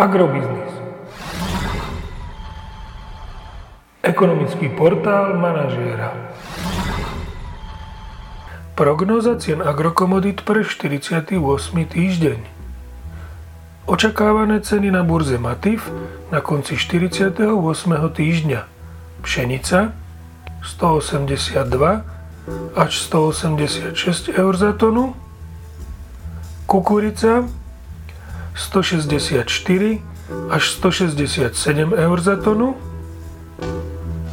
Agrobiznis. Ekonomický portál manažéra. Prognoza cien agrokomodit pre 48. týždeň. Očakávané ceny na burze Matif na konci 48. týždňa. Pšenica 182 až 186 eur za tonu. Kukurica 164 až 167 eur za tonu.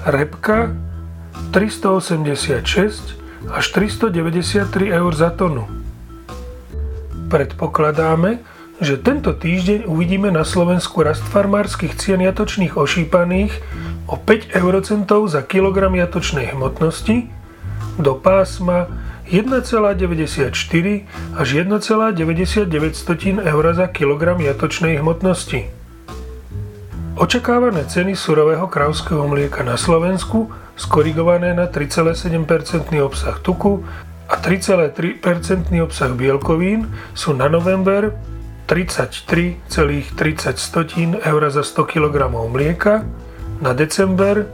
Repka 386 až 393 eur za tonu. Predpokladáme, že tento týždeň uvidíme na Slovensku rast farmárskych cien jatočných ošípaných o 5 eurocentov za kilogram jatočnej hmotnosti do pásma 1,94 až 1,99 eur za kilogram jatočnej hmotnosti. Očakávané ceny surového krávského mlieka na Slovensku skorigované na 3,7% obsah tuku a 3,3% obsah bielkovín sú na november 33,30 eur za 100 kg mlieka, na december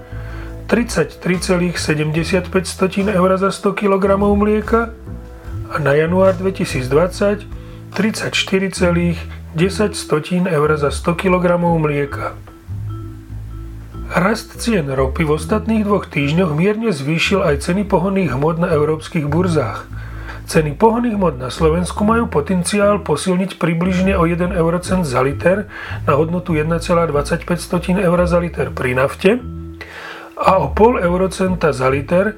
33,75 eur za 100 kg mlieka a na január 2020 34,10 eur za 100 kg mlieka. Rast cien ropy v ostatných dvoch týždňoch mierne zvýšil aj ceny pohonných hmot na európskych burzách. Ceny pohonných hmot na Slovensku majú potenciál posilniť približne o 1 eurocent za liter na hodnotu 1,25 eur za liter pri nafte a o pol eurocenta za liter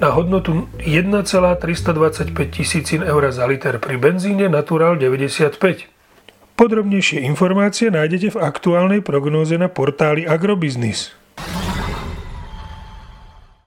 na hodnotu 1,325 tisícin eur za liter pri benzíne Natural 95. Podrobnejšie informácie nájdete v aktuálnej prognóze na portáli Agrobiznis.